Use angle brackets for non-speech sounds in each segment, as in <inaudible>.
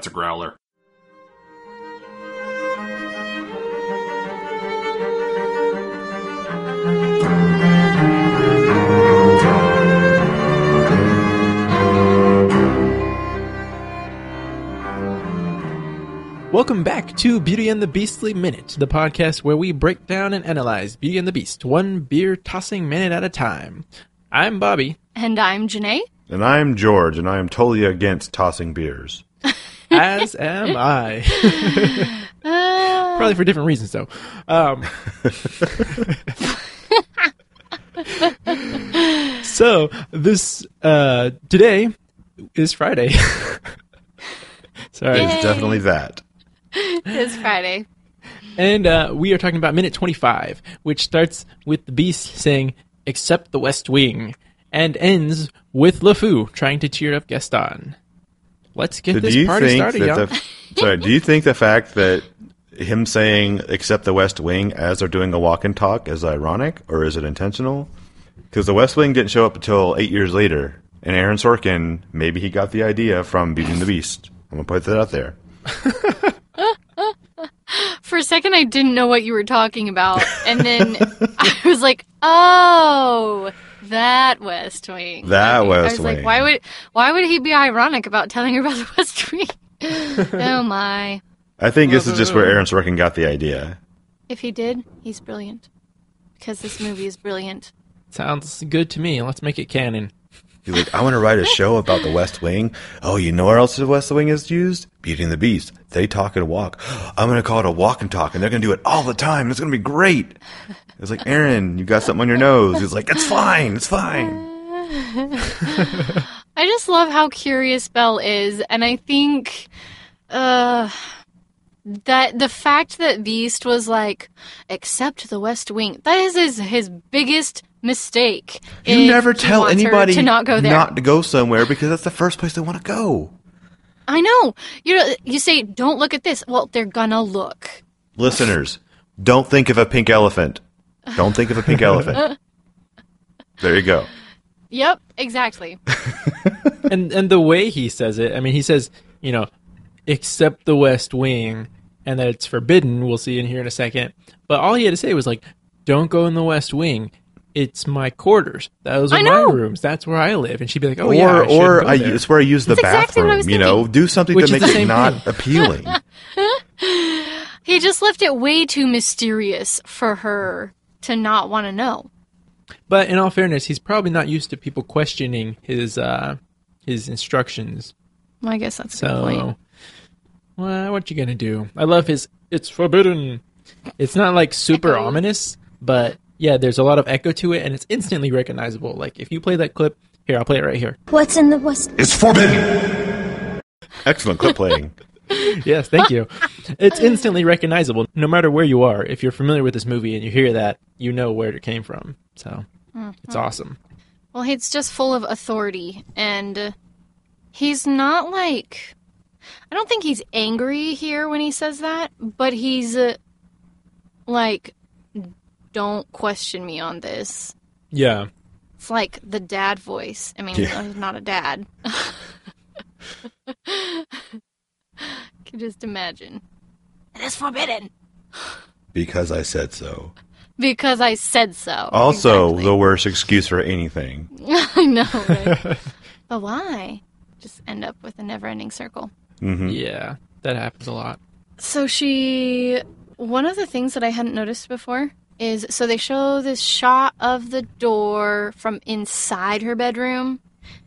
That's a growler. Welcome back to Beauty and the Beastly Minute, the podcast where we break down and analyze Beauty and the Beast, one beer tossing minute at a time. I'm Bobby. And I'm Janae. And I'm George, and I am totally against tossing beers. As am I. <laughs> Probably for different reasons, though. Um, <laughs> so this uh, today is Friday. <laughs> Sorry, Yay. It's definitely that. It's Friday. and uh, we are talking about minute twenty-five, which starts with the Beast saying "Accept the West Wing," and ends with LeFou trying to cheer up Gaston. Let's get So this do you party think started, that y'all. the sorry? Do you think the fact that him saying "accept the West Wing" as they're doing a walk and talk is ironic, or is it intentional? Because the West Wing didn't show up until eight years later, and Aaron Sorkin maybe he got the idea from Beauty and the Beast. I'm gonna put that out there. <laughs> For a second, I didn't know what you were talking about. And then <laughs> I was like, oh, that West Wing. That Okay. West I was like, why would, why would he be ironic about telling her about the West <laughs> Wing? <laughs> oh my. I think this is just where Aaron Sorkin got the idea. If he did, he's brilliant. Because this movie is brilliant. Sounds good to me. Let's make it canon. He's like, I want to write a show about the West Wing. Oh, you know where else the West Wing is used? Beauty and the Beast. They talk and walk. I'm going to call it a walk and talk, and they're going to do it all the time. It's going to be great. It's like, Aaron, you got something on your nose. He's like, it's fine. It's fine. <laughs> I just love how curious Belle is, and I think uh, that the fact that Beast was like, accept the West Wing, that is his, his biggest mistake. You never tell anybody to not go there. not to go somewhere because that's the first place they want to go. I know. You know, you say, don't look at this. Well, they're gonna look. Listeners, don't think of a pink elephant. Don't think of a pink elephant. <laughs> There you go. Yep, exactly. <laughs> and and the way he says it, I mean, he says, you know, except the West Wing, and that it's forbidden. We'll see in here in a second. But all he had to say was like, "Don't go in the West Wing. It's my quarters. Those are my rooms. That's where I live." And she'd be like, "Oh or yeah, I or I, it's where I use the That's exactly what I bathroom. was you know, do something Which to is make it same not appealing. <laughs> he just left it way too mysterious for her to not want to know. But in all fairness, he's probably not used to people questioning his uh his instructions. Well, I guess that's a good So, point. well, what you gonna do? I love his. It's forbidden. It's not like super ominous, but yeah, there's a lot of echo to it, and it's instantly recognizable. Like if you play that clip, here I'll play it right here. What's in the West? It's forbidden. Excellent clip playing. <laughs> yes, thank you. it's instantly recognizable, no matter where you are. If you're familiar with this movie and you hear that, you know where it came from. So it's awesome. Well, he's just full of authority, and uh, he's not like. I don't think he's angry here when he says that, but he's uh, like, don't question me on this. Yeah, It's like the dad voice. I mean, Yeah. he's not a dad. <laughs> Can just imagine. It is forbidden Because I said so. because I said so. Also, Exactly. the worst excuse for anything. <laughs> I know, right? <laughs> but why? Just end up with a never-ending circle. Mm-hmm. yeah, that happens a lot. So she one of the things that I hadn't noticed before is so they show this shot of the door from inside her bedroom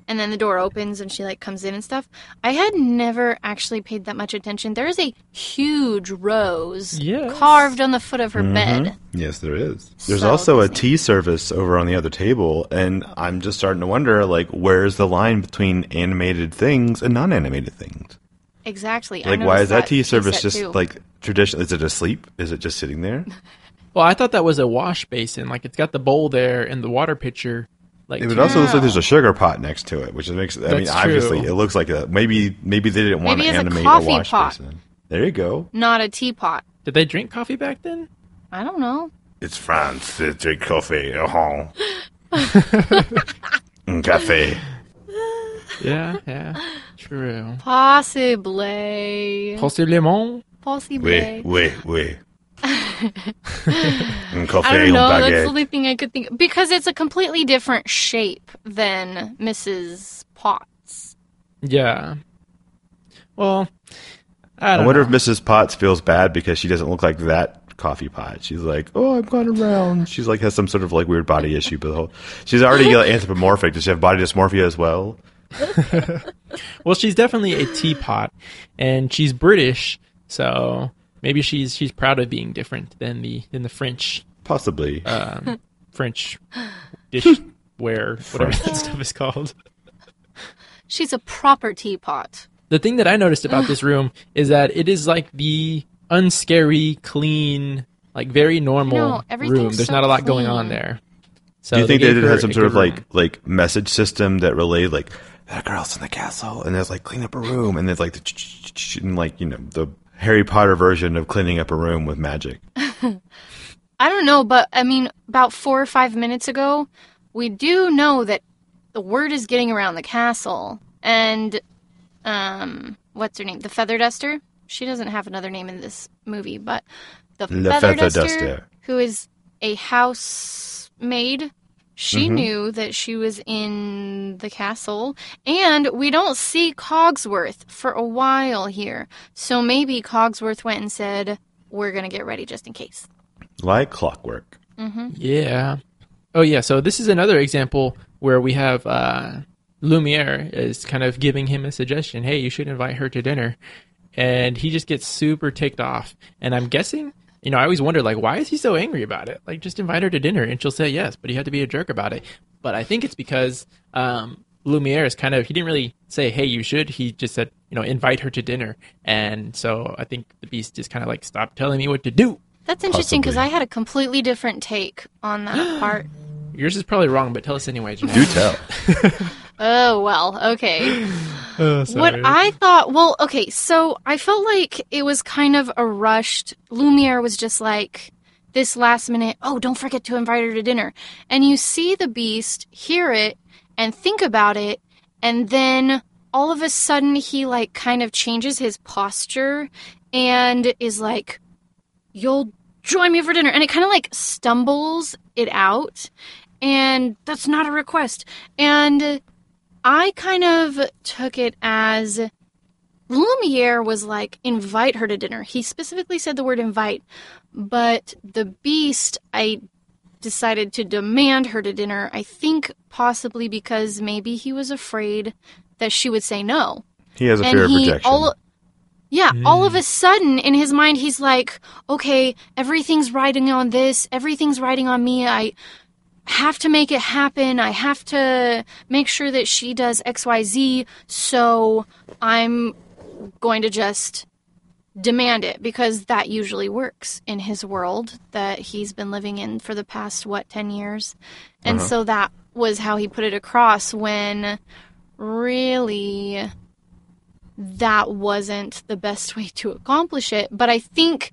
and then the door opens and she like comes in and stuff. I had never actually paid that much attention. There is a huge rose Yes. carved on the foot of her mm-hmm. bed. Yes, there is. There's So also a tea service over on the other table, and I'm just starting to wonder, like, where's the line between animated things and non-animated things? Exactly. I Like, why is that tea tea service just too. like traditional? Is it asleep? Is it just sitting there? <laughs> Well, I thought that was a wash basin. Like it's got the bowl there and the water pitcher. Like It would to- also looks like there's a sugar pot next to it, which makes. I mean, That's obviously, true. it looks like a maybe. Maybe they didn't want Maybe to it's a animate coffee wash pot. basin. There you go. not a teapot. Did they drink coffee back then? I don't know. It's France. They drink coffee. Uh-huh. <laughs> Mm, Cafe. Yeah, yeah, true. true. Possibly. Possiblement. Possibly. Oui, oui, oui. <laughs> Un I don't know. That's the only thing I could think because it's a completely different shape than Mrs. Potts. Yeah. Well, I I don't wonder know. if Mrs. Potts feels bad because she doesn't look like that coffee pot. She's like, oh, I'm kind of round. She's like has some sort of like weird body issue, but the whole, she's already uh, like, <laughs> anthropomorphic. Does she have body dysmorphia as well? <laughs> Well, she's definitely a teapot, and she's British, so maybe she's she's proud of being different than the than the French Possibly. um, <laughs> French dishware, whatever that stuff is called. She's a proper teapot. The thing that I noticed about this room is that it is like the unscary, clean, like very normal know, room. There's so not a lot going on there. So Do you think they they gave did have some sort of good room. like like message system that relayed like that girl's in the castle and there's like clean up a room and there's like the ch- ch- ch- and like you know the Harry Potter version of cleaning up a room with magic. <laughs> I don't know, but I mean, about four or five minutes ago, we do know that the word is getting around the castle, and um, what's her name? The feather duster. She doesn't have another name in this movie, but the feather, feather duster, duster. who is a housemaid. She Mhm. knew that she was in the castle, and we don't see Cogsworth for a while here. So maybe Cogsworth went and said, "We're gonna get ready just in case." Like clockwork. Yeah. Oh yeah. So this is another example where we have uh, Lumiere is kind of giving him a suggestion. Hey, you should invite her to dinner, and he just gets super ticked off. And I'm guessing, you know, I always wonder like, why is he so angry about it? Like, just invite her to dinner, and she'll say yes, but he had to be a jerk about it. But I think it's because um, Lumiere is kind of he didn't really say, hey, you should. He just said, you know, invite her to dinner, and so I think the Beast just kind of like, stop telling me what to do. That's interesting because I had a completely different take on that <gasps> part. Yours is probably wrong, but tell us anyway. Janelle. Do tell. <laughs> Oh, well, okay. <laughs> Oh, What. I thought, well, okay, so I felt like it was kind of a rushed. Lumiere was just like this last minute, oh, don't forget to invite her to dinner. And you see the beast, hear it, and think about it, and then all of a sudden he like kind of changes his posture and is like, you'll join me for dinner. And it kind of like stumbles it out. And that's not a request. And I kind of took it as Lumiere was like, invite her to dinner. He specifically said the word invite, but the beast, I decided to demand her to dinner. I think possibly because maybe he was afraid that she would say no. He has a and fear of he rejection. all yeah, all of a hmm. sudden in his mind he's like, okay, everything's riding on this, everything's riding on me. I have to make it happen. I have to make sure that she does XYZ, so I'm going to just demand it because that usually works in his world that he's been living in for the past what 10 years. And Uh-huh. so that was how he put it across when really that wasn't the best <laughs> way to accomplish it. But I think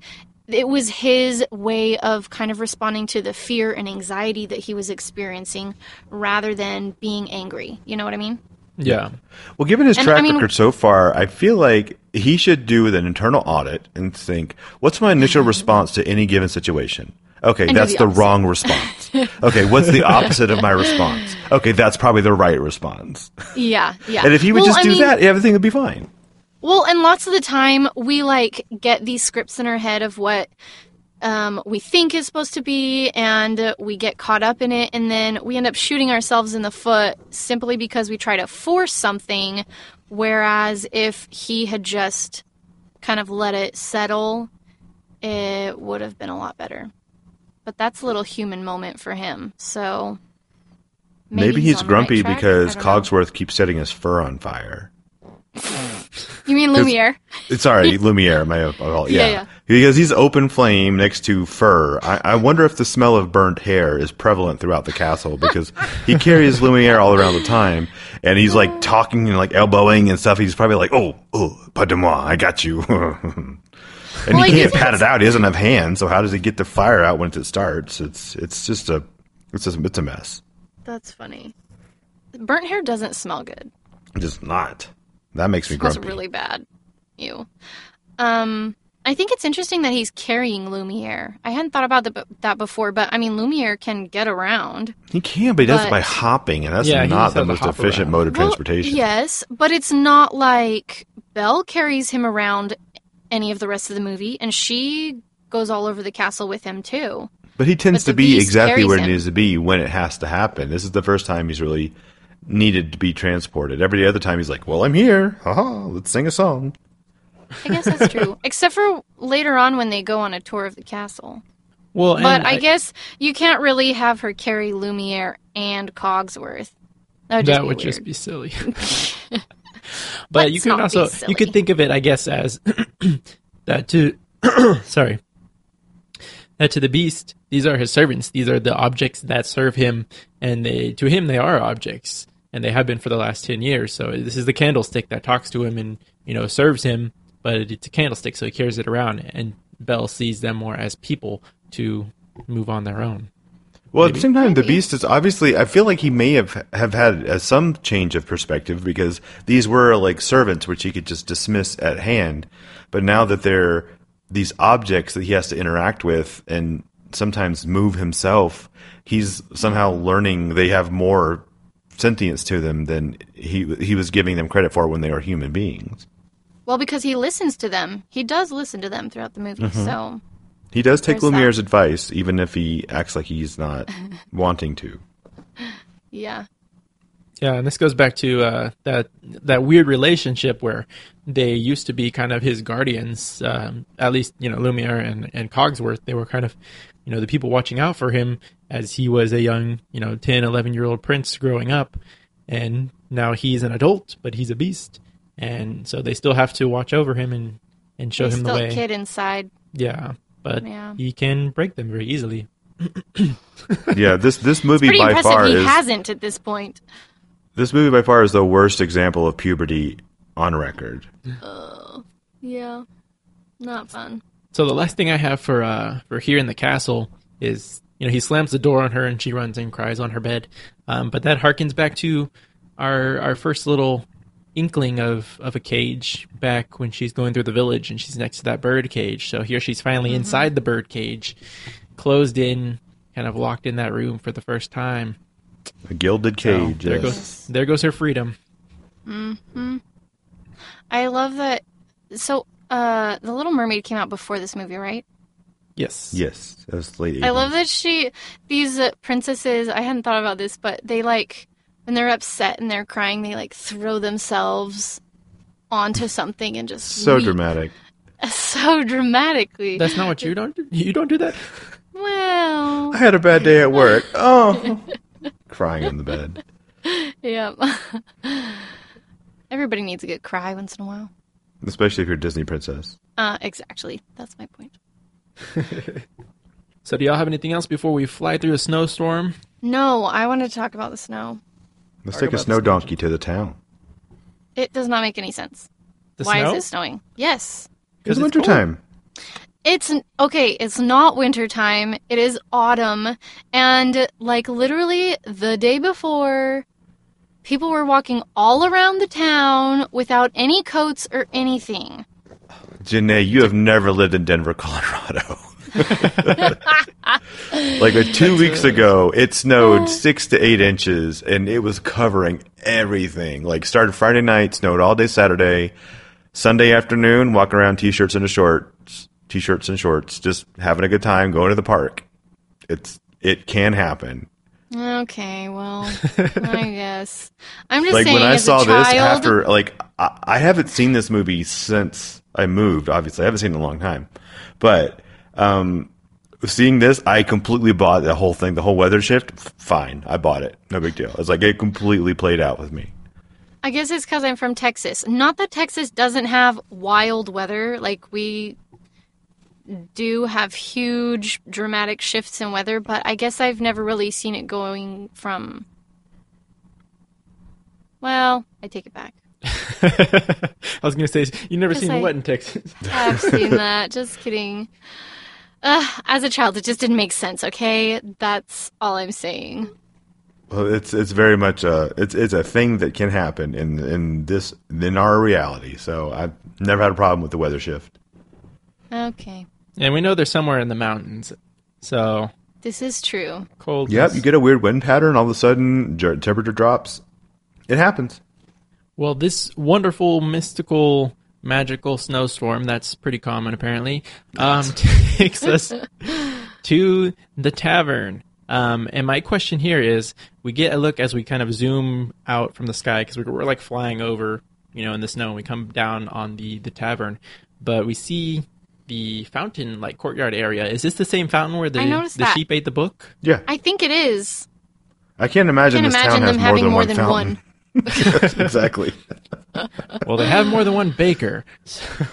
it was his way of kind of responding to the fear and anxiety that he was experiencing rather than being angry. You know what I mean? Yeah. Well, given his And, track I mean- record so far, I feel like he should do an internal audit and think, what's my initial response to any given situation? Okay, And that's the the, wrong response. okay, what's the opposite of my response? Okay, that's probably the right response. Yeah, yeah. And if he would Well, just I do mean- that, everything would be fine. Well, and lots of the time we like get these scripts in our head of what um, we think is supposed to be, and we get caught up in it, and then we end up shooting ourselves in the foot simply because we try to force something. Whereas if he had just kind of let it settle, it would have been a lot better. But that's a little human moment for him. So Maybe, he's, on the right grumpy because don't know. Cogsworth keeps setting his fur on fire. You mean Lumiere? Sorry, <laughs> Lumiere. My oh, yeah. Yeah, yeah. because he's open flame next to fur. I, I wonder if the smell of burnt hair is prevalent throughout the castle because he <laughs> carries Lumiere all around the time, and he's like talking and like elbowing and stuff. He's probably like, "Oh, oh, pas de moi, I got you." <laughs> and Well, he can't pat it out. He doesn't have hands, so how does he get the fire out once it starts? It's it's just a it's just it's a mess. That's funny. Burnt hair doesn't smell good. Just not. That makes me Smells grumpy. really bad. You. Um, I think it's interesting that he's carrying Lumiere. I hadn't thought about the, that before, but I mean, Lumiere can get around. He can, but he does it by hopping, and that's Yeah, not the most efficient around. mode of Well, transportation. yes, but it's not like Belle carries him around any of the rest of the movie, and she goes all over the castle with him too. But he tends But to be exactly where he needs to be when it has to happen. This is the first time he's really needed to be transported. Every other time he's like, "Well, I'm here. Haha, let's sing a song." I guess that's true, <laughs> except for later on when they go on a tour of the castle. Well, But I, guess you can't really have her carry Lumiere and Cogsworth. That would just that be would weird. just be silly. <laughs> but you Let's can not be also you could think of it, I guess, as <clears throat> that to <clears throat> sorry that to the beast. These are his servants. These are the objects that serve him, and they to him they are objects, and they have been for the last ten years. So this is the candlestick that talks to him and you know serves him, but it's a candlestick, so he carries it around. And Belle sees them more as people to move on their own. Well, at the same time, the Beast is obviously. I feel like he may have have had uh, some change of perspective because these were like servants, which he could just dismiss at hand. But now that they're these objects that he has to interact with and sometimes move himself, he's somehow learning they have more sentience to them than he he was giving them credit for when they were human beings. Well, because he listens to them. He does listen to them throughout the movie. Mm-hmm. So He does take There's that. Lumiere's advice, even if he acts like he's not <laughs> wanting to. yeah, Yeah, and this goes back to uh, that that weird relationship where they used to be kind of his guardians. Um, at least you know Lumiere and and Cogsworth. They were kind of you know the people watching out for him as he was a young you know 10, 11 year old prince growing up, and now he's an adult, but he's a beast, and so they still have to watch over him and and show he's him the way. kid inside. Yeah, but Yeah. he can break them very easily. <laughs> Yeah, this this movie Pretty by far He is hasn't at this point. This movie by far is the worst example of puberty on record. Oh yeah, not fun. So the last thing I have for uh for here in the castle is you know he slams the door on her and she runs and cries on her bed, um, but that harkens back to our our first little inkling of of a cage back when she's going through the village and she's next to that bird cage. So here she's finally inside the bird cage, closed in, kind of locked in that room for the first time. A gilded So cage. there yes. goes there goes her freedom. Hmm. I love that. So, uh, The Little Mermaid came out before this movie, right? Yes. Yes, that was late. I love that she, these uh, princesses, I hadn't thought about this, but they like, when they're upset and they're crying, they like throw themselves onto something and just So weep dramatic. <laughs> so dramatically. That's not what you don't do. You don't do that. well, I had a bad day at work. Oh, <laughs> crying on the bed. <laughs> yeah. Everybody needs a good cry once in a while. Especially if you're a Disney princess. Uh, exactly. That's my point. <laughs> So do y'all have anything else before we fly through a snowstorm? No, I want to talk about the snow. Let's Talk take a about snow the donkey to the town. It does not make any sense. The Why snow? is it snowing? Yes. It's 'Cause it's wintertime. It's okay, it's not winter time. It is autumn. And like literally the day before, people were walking all around the town without any coats or anything. Janae, you have never lived in Denver, <laughs> Colorado. like two weeks ago, it snowed oh. six to eight inches, and it was covering everything. Like started Friday night, snowed all day Saturday, Sunday afternoon, walking around t-shirts and a shorts, t-shirts and shorts, just having a good time, going to the park. It's it can happen. Okay, well, <laughs> I guess. I'm just like saying when I saw a this after like I, I haven't seen this movie since I moved. Obviously, I haven't seen it in a long time, but um, seeing this, I completely bought the whole thing. The whole weather shift, fine, I bought it. No big deal. It's like it completely played out with me. I guess it's because I'm from Texas. Not that Texas doesn't have wild weather. Like, we do have huge dramatic shifts in weather, but I guess I've never really seen it going from. Well, I take it back. <laughs> I was gonna say you've never seen like- what in Texas. <laughs> I've seen that. Just kidding. Uh, as a child, it just didn't make sense, okay? That's all I'm saying. Well, it's it's very much a it's it's a thing that can happen in in this in our reality. So I've never had a problem with the weather shift. Okay. And we know they're somewhere in the mountains. So This is true. cold. Yep, you get a weird wind pattern. All of a sudden, temperature drops. It happens. Well, this wonderful, mystical, magical snowstorm that's pretty common apparently um, <laughs> takes us to the tavern. Um, and my question here is: we get a look as we kind of zoom out from the sky because we're, we're like flying over, you know, in the snow. And we come down on the the tavern, but we see the fountain like courtyard area. Is this the same fountain where the the that. sheep ate the book? Yeah, I think it is. I can't imagine Can't this imagine town has more having than more one than fountain. <laughs> exactly. <laughs> Well, they have more than one baker. <laughs>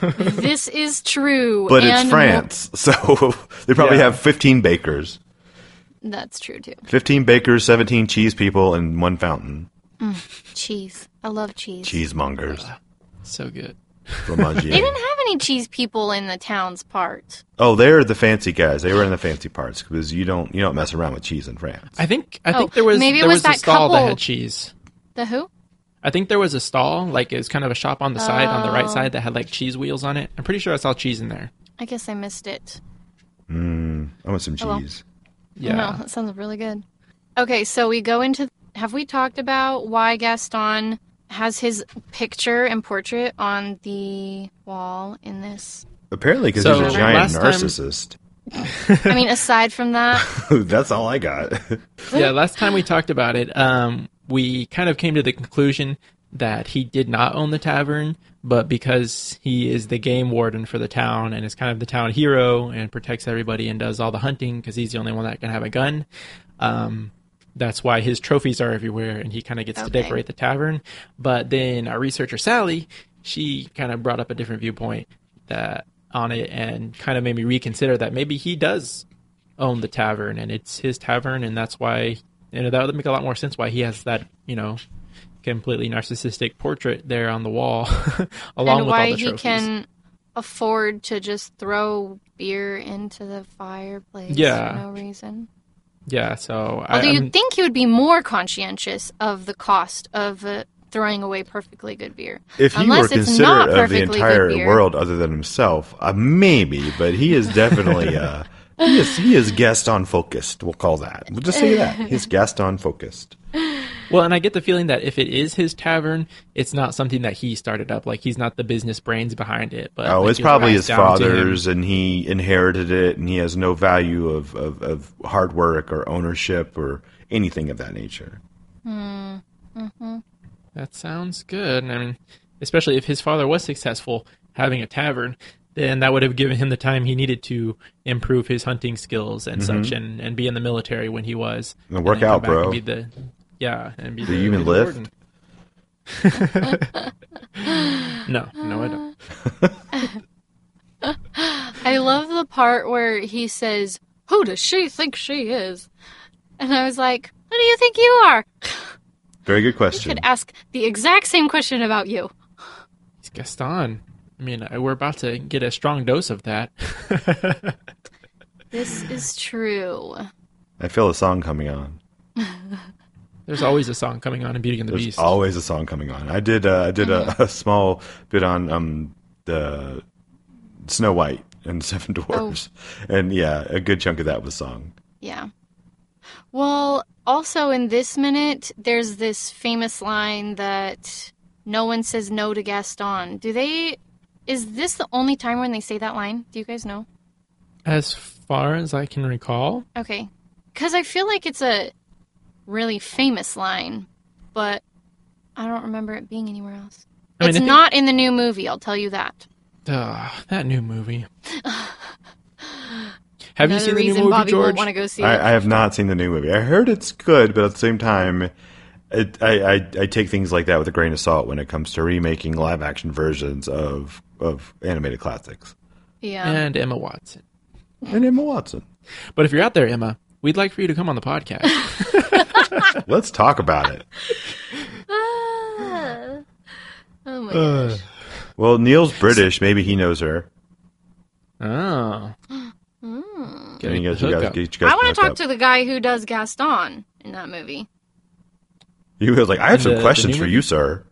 this is true. But it's and France, so they probably Yeah. have 15 bakers. That's true too. 15 bakers, 17 cheese people, and one fountain. Mm. Cheese. I love cheese. Cheesemongers. So good. <laughs> They didn't have any cheese people in the town's part. oh, they're the fancy guys. They were in the fancy parts because you don't you don't mess around with cheese in France. I think I Oh, think there was maybe it there was was, a that stall that couple- had cheese. The who? I think there was a stall, like it was kind of a shop on the side, on the right Oh. side, that had like cheese wheels on it. I'm pretty sure I saw cheese in there. I guess I missed it. Mm, I want some Oh, well. cheese. Yeah. No, that sounds really good. Okay, so we go into. Have we talked about why Gaston has his picture and portrait on the wall in this? Apparently, because So, he's a giant last time- narcissist. I mean, aside from that, <laughs> That's all I got. yeah, last time we talked about it, um, we kind of came to the conclusion that he did not own the tavern, but because he is the game warden for the town and is kind of the town hero and protects everybody and does all the hunting because he's the only one that can have a gun, um, that's why his trophies are everywhere and he kind of gets to decorate the tavern. But then our researcher Sally, she kind of brought up a different viewpoint that on it and kind of made me reconsider that maybe he does own the tavern and it's his tavern and that's why you know that would make a lot more sense why he has that you know completely narcissistic portrait there on the wall <laughs> along and with why all the trophies. he can afford to just throw beer into the fireplace Yeah. for no reason. Yeah so I, Although I'm- you'd think he would be more conscientious of the cost of uh, throwing away perfectly good beer. If he Unless were it's not considerate of the entire world other than himself, uh, maybe, but he is definitely uh, <laughs> he is he is Gaston focused. We'll call that. We'll just say that he's <laughs> Gaston focused. well and i get the feeling that if it is his tavern it's not something that he started up like he's not the business brains behind it but Oh, like, it's probably his down to him. father's, and he inherited it, and he has no value of, of, of hard work or ownership or anything of that nature. Hmm. Mm-hmm. That sounds good. I mean, especially if his father was successful having a tavern, then that would have given him the time he needed to improve his hunting skills and mm-hmm. such, and, and be in the military when he was. And work then come out, back bro. And be the, yeah, and be Do the, you even lift? <laughs> no, no, I don't. <laughs> I love the part where he says, Who does she think she is? And I was like, Who do you think you are? Very good I question. could ask the exact same question about you. He's Gaston. I mean, we're about to get a strong dose of that. This is true. I feel a song coming on. There's always a song coming on in Beauty and the There's Beast. always a song coming on. I did uh, I did a, a small bit on um the Snow White and <laughs> Seven Dwarfs, and yeah, a good chunk of that was song. Yeah. Well, also in this minute, there's this famous line that no one says no to Gaston. Do they. Is this the only time when they say that line? Do you guys know? As far as I can recall, Okay. Because I feel like it's a really famous line, but I don't remember it being anywhere else. I mean, it's think- not in the new movie, I'll tell you that. Ugh, that new movie. <laughs> Have you seen the new movie, Bobby George? won't want to go see it. I, I have not seen the new movie. I heard it's good, but at the same time, it, I, I I take things like that with a grain of salt when it comes to remaking live action versions of of animated classics. yeah. and Emma Watson. And Emma Watson. But if you're out there, Emma, we'd like for you to come on the podcast. <laughs> Let's talk about it. Ah. Oh my gosh. Well, Neil's British. Maybe he knows her. oh. Get And you guys, you guys, you guys I want to talk up. to the guy who does Gaston in that movie. He was like, "I have In some the- the questions new for movie? you, sir."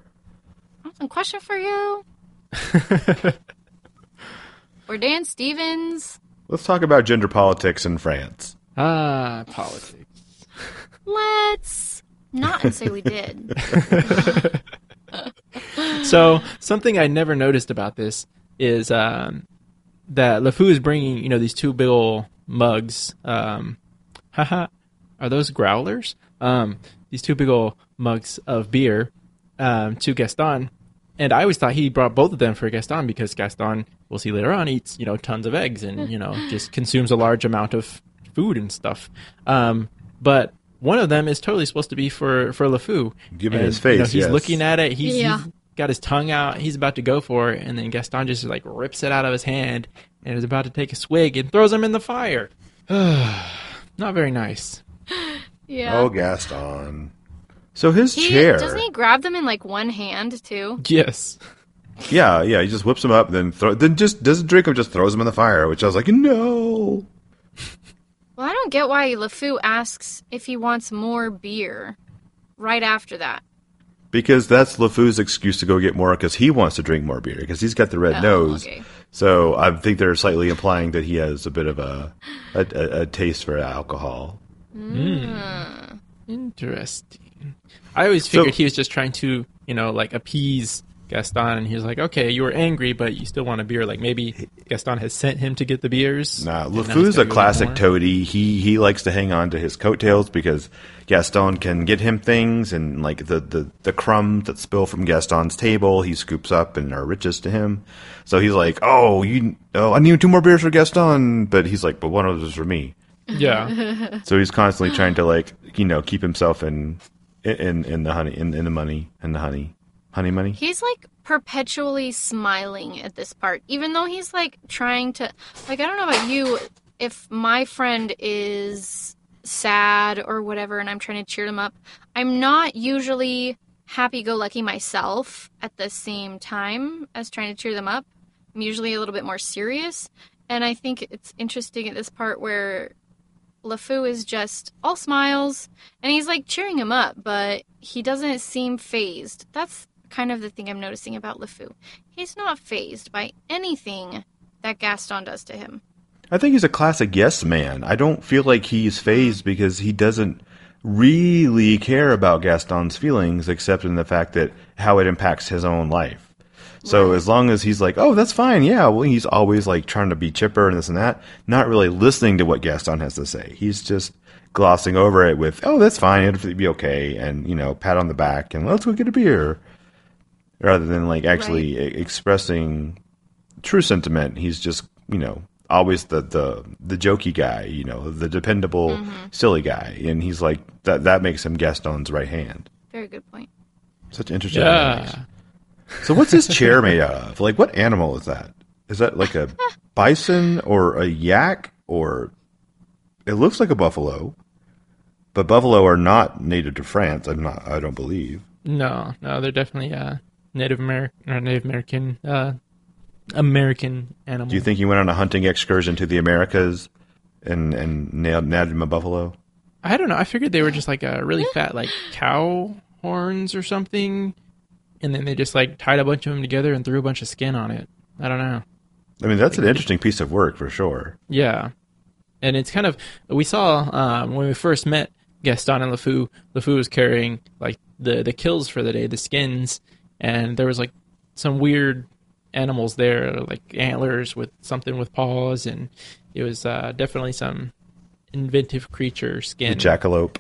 I have some question for you. <laughs> or Dan Stevens. Let's talk about gender politics in France. ah, politics. Let's not and say we did. <laughs> So something I never noticed about this is um, that LeFou is bringing you know these two big old mugs. Um, <laughs> haha, are those growlers? Um, these two big old mugs of beer um, to Gaston, and I always thought he brought both of them for Gaston because Gaston, we'll see later on, eats you know tons of eggs and you know <laughs> just consumes a large amount of food and stuff. Um, but one of them is totally supposed to be for for LeFou. Given And, his face, you know, he's yes. looking at it. He's, Yeah. he's got his tongue out. He's about to go for it, and then Gaston just like rips it out of his hand and is about to take a swig and throws him in the fire. <sighs> Not very nice. <laughs> Yeah. Oh, Gaston. So his he, chair. Doesn't he grab them in like one hand too? Yes. Yeah, yeah. He just whips them up, then throw, then just doesn't drink them, just throws them in the fire. Which I was like, no. Well, I don't get why LeFou asks if he wants more beer right after that. Because that's LeFou's excuse to go get more because he wants to drink more beer because he's got the red Oh, nose. okay. So I think they're slightly implying that he has a bit of a a, a, a taste for alcohol. Hmm. Interesting. I always figured he was just trying to, you know, like appease Gaston, and he was like, "Okay, you were angry, but you still want a beer." Like maybe Gaston has sent him to get the beers. Nah, he's a classic toady. He he likes to hang on to his coattails because Gaston can get him things and like the, the, the crumbs that spill from Gaston's table, he scoops up and are riches to him. So he's like, "Oh, you oh, I need two more beers for Gaston," but he's like, "But one of those is for me." Yeah. <laughs> So he's constantly trying to like you know keep himself in in in the honey in, in the money in the honey honey money. He's like perpetually smiling at this part, even though he's like trying to. Like, I don't know about you, if my friend is sad or whatever and I'm trying to cheer them up, I'm not usually happy go lucky myself at the same time as trying to cheer them up. I'm usually a little bit more serious. And I think it's interesting at this part where LeFou is just all smiles and he's like cheering him up, but he doesn't seem phased. That's kind of the thing I'm noticing about LeFou. He's not phased by anything that Gaston does to him. I think he's a classic yes man. I don't feel like he's phased because he doesn't really care about Gaston's feelings except in the fact that how it impacts his own life. So as long as he's like, oh, that's fine, yeah, well, he's always like trying to be chipper and this and that, not really listening to what Gaston has to say. He's just glossing over it with, oh, that's fine, it'll be okay, and you know, pat on the back and let's go get a beer, rather than like actually e- expressing true sentiment. He's just you know always the the the jokey guy, you know, the dependable mm-hmm. silly guy, and he's like that. That makes him Gaston's right hand. Very good point. Such interesting. dynamics. So what's this chair made out of? Like what animal is that? Is that like a bison or a yak or it looks like a buffalo. But buffalo are not native to France. I'm not I don't believe. No, no, they're definitely uh, Native American or Native American uh, American animal. Do you think he went on a hunting excursion to the Americas and and nailed, nabbed him a buffalo? I don't know. I figured they were just like a really fat like cow horns or something, and then they just like tied a bunch of them together and threw a bunch of skin on it. I don't know. I mean, that's an interesting piece of work for sure. Yeah, and it's kind of we saw um, when we first met Gaston and LeFou. LeFou was carrying like the the kills for the day, the skins, and there was like some weird animals there, like antlers with something with paws, and it was uh, definitely some inventive creature The skin. jackalope,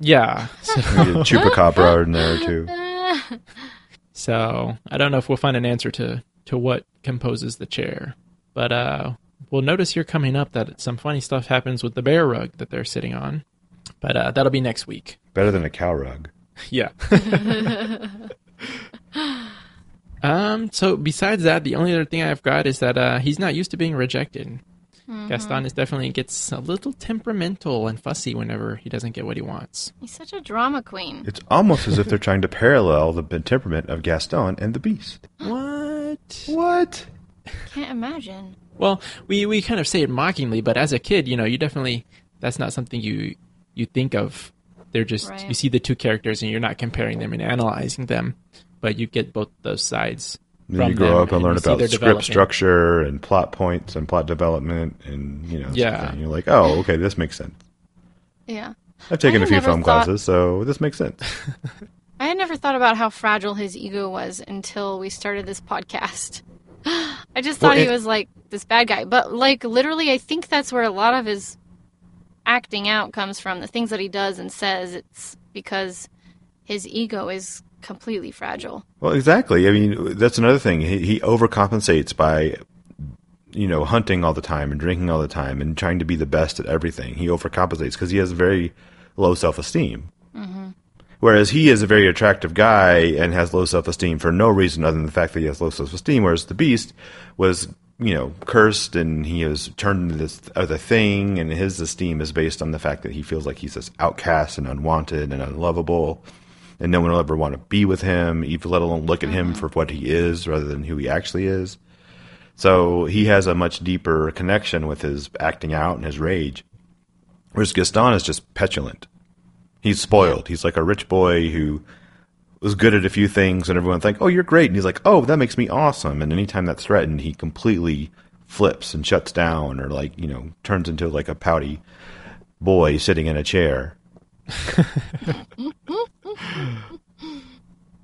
yeah. <laughs> So, chupacabra are in there too. <laughs> so I don't know if we'll find an answer to to what composes the chair, but uh, we'll notice here coming up that some funny stuff happens with the bear rug that they're sitting on. But uh, that'll be next week. Better than a cow rug. <laughs> Yeah. <laughs> um. So besides that, the only other thing I've got is that uh, he's not used to being rejected. Mm-hmm. Gaston is definitely gets a little temperamental and fussy whenever he doesn't get what he wants. He's such a drama queen. It's almost as if they're trying to parallel the temperament of Gaston and the Beast. <gasps> What? What? Can't imagine. Well, we, we kind of say it mockingly, but as a kid, you know, you definitely that's not something you you think of They're just Right. you see the two characters and you're not comparing them and analyzing them, but you get both those sides. Then from you grow them up and learn about script structure and plot points and plot development and you know that sort of Yeah. thing. you're like oh okay this makes sense Yeah. i've taken a few film thought- classes so this makes sense <laughs> I had never thought about how fragile his ego was until we started this podcast. <gasps> I just thought Well, he was like this bad guy. But like literally I think that's where a lot of his acting out comes from. The things that he does and says, it's because his ego is completely fragile. well exactly. I mean that's another thing. He, he overcompensates by you know hunting all the time and drinking all the time and trying to be the best at everything. He overcompensates because he has very low self-esteem. Mm-hmm. Whereas he is a very attractive guy and has low self esteem for no reason other than the fact that he has low self esteem. Whereas the Beast was, you know, cursed and he was turned into this other thing, and his esteem is based on the fact that he feels like he's this outcast and unwanted and unlovable, and no one will ever want to be with him, even let alone look at him for what he is rather than who he actually is. So he has a much deeper connection with his acting out and his rage. Whereas Gaston is just petulant he's spoiled. He's like a rich boy who was good at a few things, and everyone like, "Oh, you're great," and he's like, "Oh, that makes me awesome." And anytime that's threatened, he completely flips and shuts down, or like you know, turns into like a pouty boy sitting in a chair. <laughs> <laughs>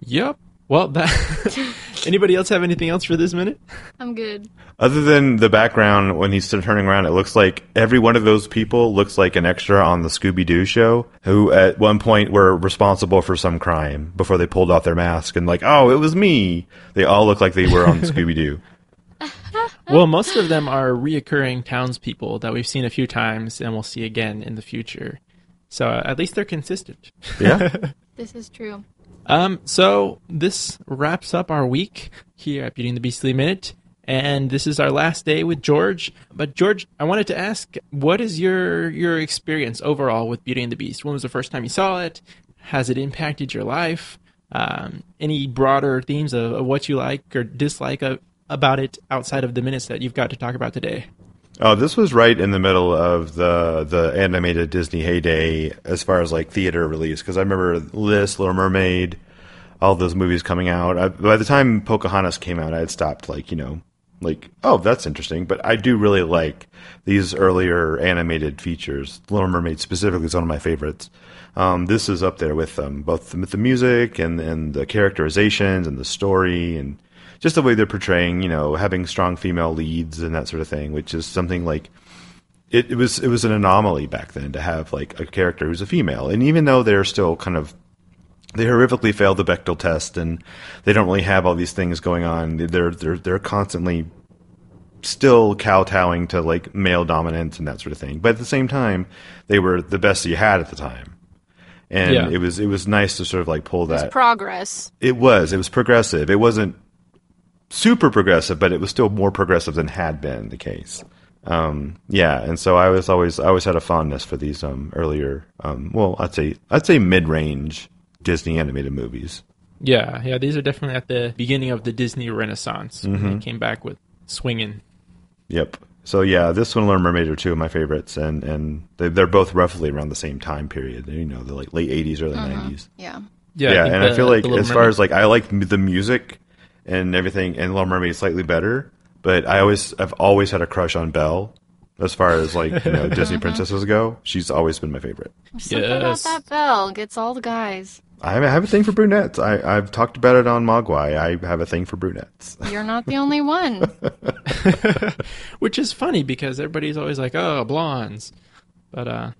Yep. Well, that. <laughs> Anybody else have anything else for this minute? I'm good. Other than the background, when he's still turning around, it looks like every one of those people looks like an extra on the Scooby Doo show who at one point were responsible for some crime before they pulled off their mask and like, oh, it was me. They all look like they were on Scooby Doo. <laughs> Well, most of them are reoccurring townspeople that we've seen a few times and we'll see again in the future. So uh, at least they're consistent. Yeah. <laughs> This is true. Um, so this wraps up our week here at Beauty and the Beastly Minute, and this is our last day with George. But George, I wanted to ask, what is your your experience overall with Beauty and the Beast? When was the first time you saw it? Has it impacted your life? Um, any broader themes of, of what you like or dislike of, about it outside of the minutes that you've got to talk about today? Oh, this was right in the middle of the the animated Disney heyday as far as like theater release because I remember this Little Mermaid, all those movies coming out. I, by the time Pocahontas came out, I had stopped like you know like oh that's interesting, but I do really like these earlier animated features. Little Mermaid specifically is one of my favorites. Um, this is up there with them, both the, with the music and and the characterizations and the story and just the way they're portraying, you know, having strong female leads and that sort of thing, which is something like it, it was it was an anomaly back then to have like a character who's a female. And even though they're still kind of they horrifically failed the Bechdel test and they don't really have all these things going on, they're they're they're constantly still kowtowing to like male dominance and that sort of thing. But at the same time, they were the best you had at the time. And Yeah. it was it was nice to sort of like pull that It's progress. it was. It was progressive. It wasn't super progressive, but it was still more progressive than had been the case. Um, yeah, and so I was always I always had a fondness for these um, earlier, um, well, I'd say I'd say mid range Disney animated movies. Yeah, yeah, these are definitely at the beginning of the Disney Renaissance. when Mm-hmm. They came back with swinging. Yep. So yeah, this one and Little Mermaid are two of my favorites, and and they, they're both roughly around the same time period. You know, the like late '80s, early '90s. Yeah. Yeah, think and I feel like as far Mermaid- as like I like the music and everything, and Little Mermaid is slightly better. But I always I've always had a crush on Belle. As far as like you know <laughs> Disney princesses go, she's always been my favorite. Something about Yes. that Belle gets all the guys. I have, I have a thing for brunettes. I, I've talked about it on Mogwai. I have a thing for brunettes. You're not the only one. <laughs> which is funny because everybody's always like, "Oh, blondes," but uh,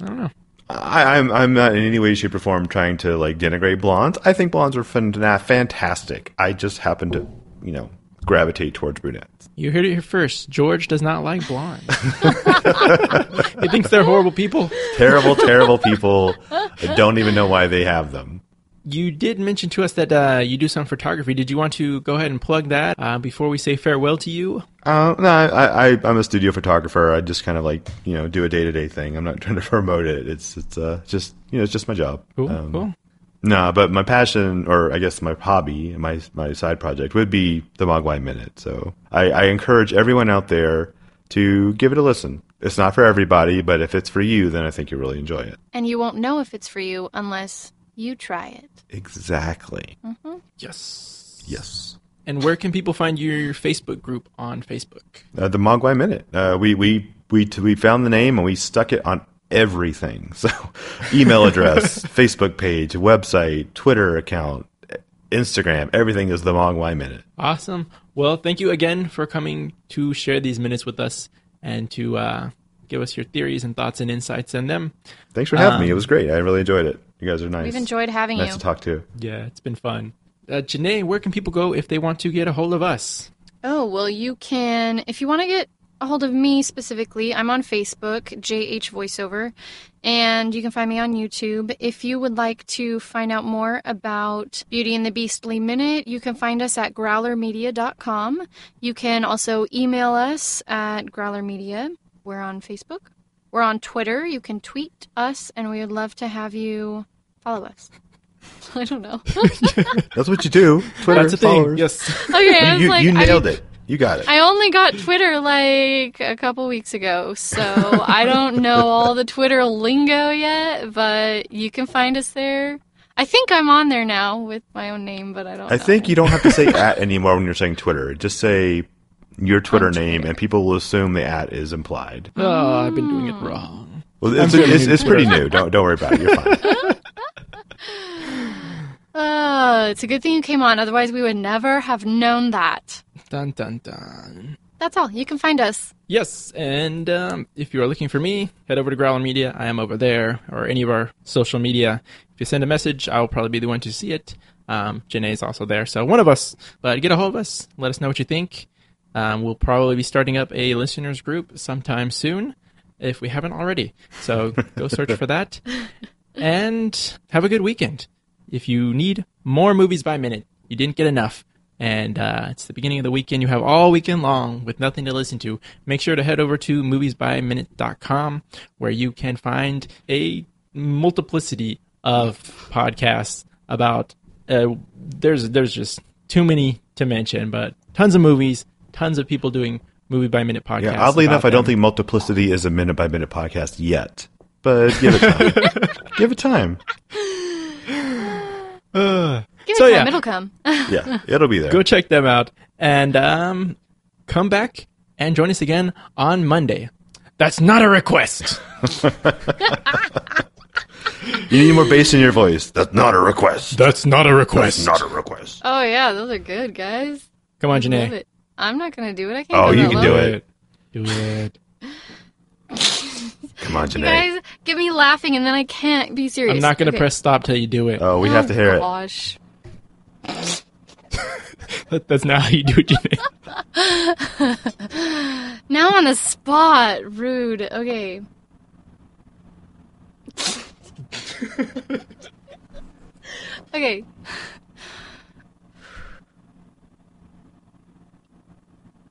I don't know. I, I'm I'm not in any way, shape, or form trying to like denigrate blondes. I think blondes are fan- fantastic. I just happen to you know gravitate towards brunettes. You heard it here first. George does not like blondes. <laughs> he thinks they're horrible people. Terrible, terrible people that don't even know why they have them. You did mention to us that uh, you do some photography. Did you want to go ahead and plug that uh, before we say farewell to you? Uh, no, I, I, I'm a studio photographer. I just kind of like you know do a day to day thing. I'm not <laughs> trying to promote it. It's it's uh, just you know it's just my job. Cool, Um, cool. No, but my passion, or I guess my hobby, my my side project would be the Mogwai Minute. So I, I encourage everyone out there to give it a listen. It's not for everybody, but if it's for you, then I think you'll really enjoy it. And you won't know if it's for you unless you try it. Exactly. Yes. Yes. And where can people find your Facebook group on Facebook? Uh, the Mogwai Minute. Uh, we we we t- we found the name and we stuck it on everything. <laughs> So, email address, <laughs> Facebook page, website, Twitter account, Instagram, everything is the Mogwai Minute. Awesome. Well, thank you again for coming to share these minutes with us and to uh, give us your theories and thoughts and insights in them. Thanks for having me. Um, It was great. I really enjoyed it. You guys are nice. We've enjoyed having nice you. Nice to talk to. Yeah, it's been fun. Uh, Janae, where can people go if they want to get a hold of us? Oh, well, you can, if you want to get a hold of me specifically, I'm on Facebook, JH Voiceover, and you can find me on YouTube. If you would like to find out more about Beauty and the Beastly Minute, you can find us at growlermedia.com. You can also email us at growlermedia. We're on Facebook. We're on Twitter. You can tweet us, and we would love to have you follow us. <laughs> I don't know. <laughs> That's what you do. Twitter That's the thing. Yes. <laughs> okay, I You, like, you nailed mean- it. You got it. I only got Twitter like a couple weeks ago, so I don't know all the Twitter lingo yet, but you can find us there. I think I'm on there now with my own name, but I don't I know. think you don't have to say at anymore when you're saying Twitter. Just say your Twitter name, and people will assume the at is implied. Oh, I've been doing it wrong. Well, I'm it's, very it's, it's pretty new. Don't don't worry about it. You're fine. <laughs> Oh, it's a good thing you came on, otherwise we would never have known that. Dun dun dun. That's all. You can find us. Yes, and um, if you are looking for me, head over to Growler Media. I am over there, or any of our social media. If you send a message, I will probably be the one to see it. Um, Janae is also there, so one of us. But get a hold of us. Let us know what you think. Um, we'll probably be starting up a listeners group sometime soon, if we haven't already. So go <laughs> search for that, and have a good weekend. If you need more movies by minute, you didn't get enough and uh, it's the beginning of the weekend. You have all weekend long with nothing to listen to. Make sure to head over to moviesbyminute.com where you can find a multiplicity of podcasts about. Uh, there's there's just too many to mention, but tons of movies, tons of people doing movie by minute podcasts. Yeah, oddly about enough, I don't think Multiplicity is a minute by minute podcast yet. But give it time. <laughs> give it time. Uh, <sighs> Give So, me yeah. time. It'll come. <laughs> Yeah, it'll be there. go check them out and um, come back and join us again on Monday. That's not a request. <laughs> You need more bass in your voice. That's not a request. That's not a request. That's not a request. Oh yeah, those are good, guys. Come on, Love Janae. It. I'm not gonna do it. I can't. Do it. Oh, go you can low. do it. Do it. Come on, <laughs> You guys get me laughing, and then I can't be serious. I'm not going to Okay. press stop till you do it. Oh, we have to hear it. Gosh. <laughs> That- That's not how you do it, Janae. <laughs> Now on the spot. Rude. Okay. okay.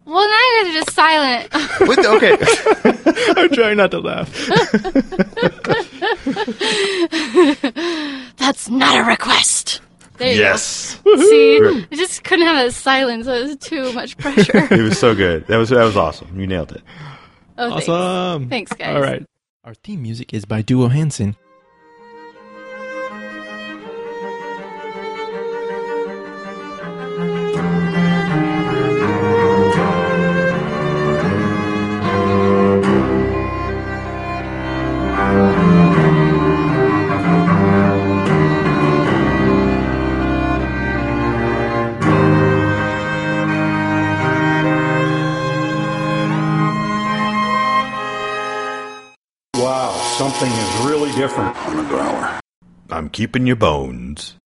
Well, now you guys are just silent. <laughs> What the- okay. <laughs> I'm trying not to laugh. <laughs> That's not a request. There you yes. go. See, I just couldn't have that silence. It was too much pressure. It was so good. That was that was awesome. You nailed it. Oh, thanks. Awesome. Thanks, guys. All right. Our theme music is by Duo Hansen. Keeping your bones.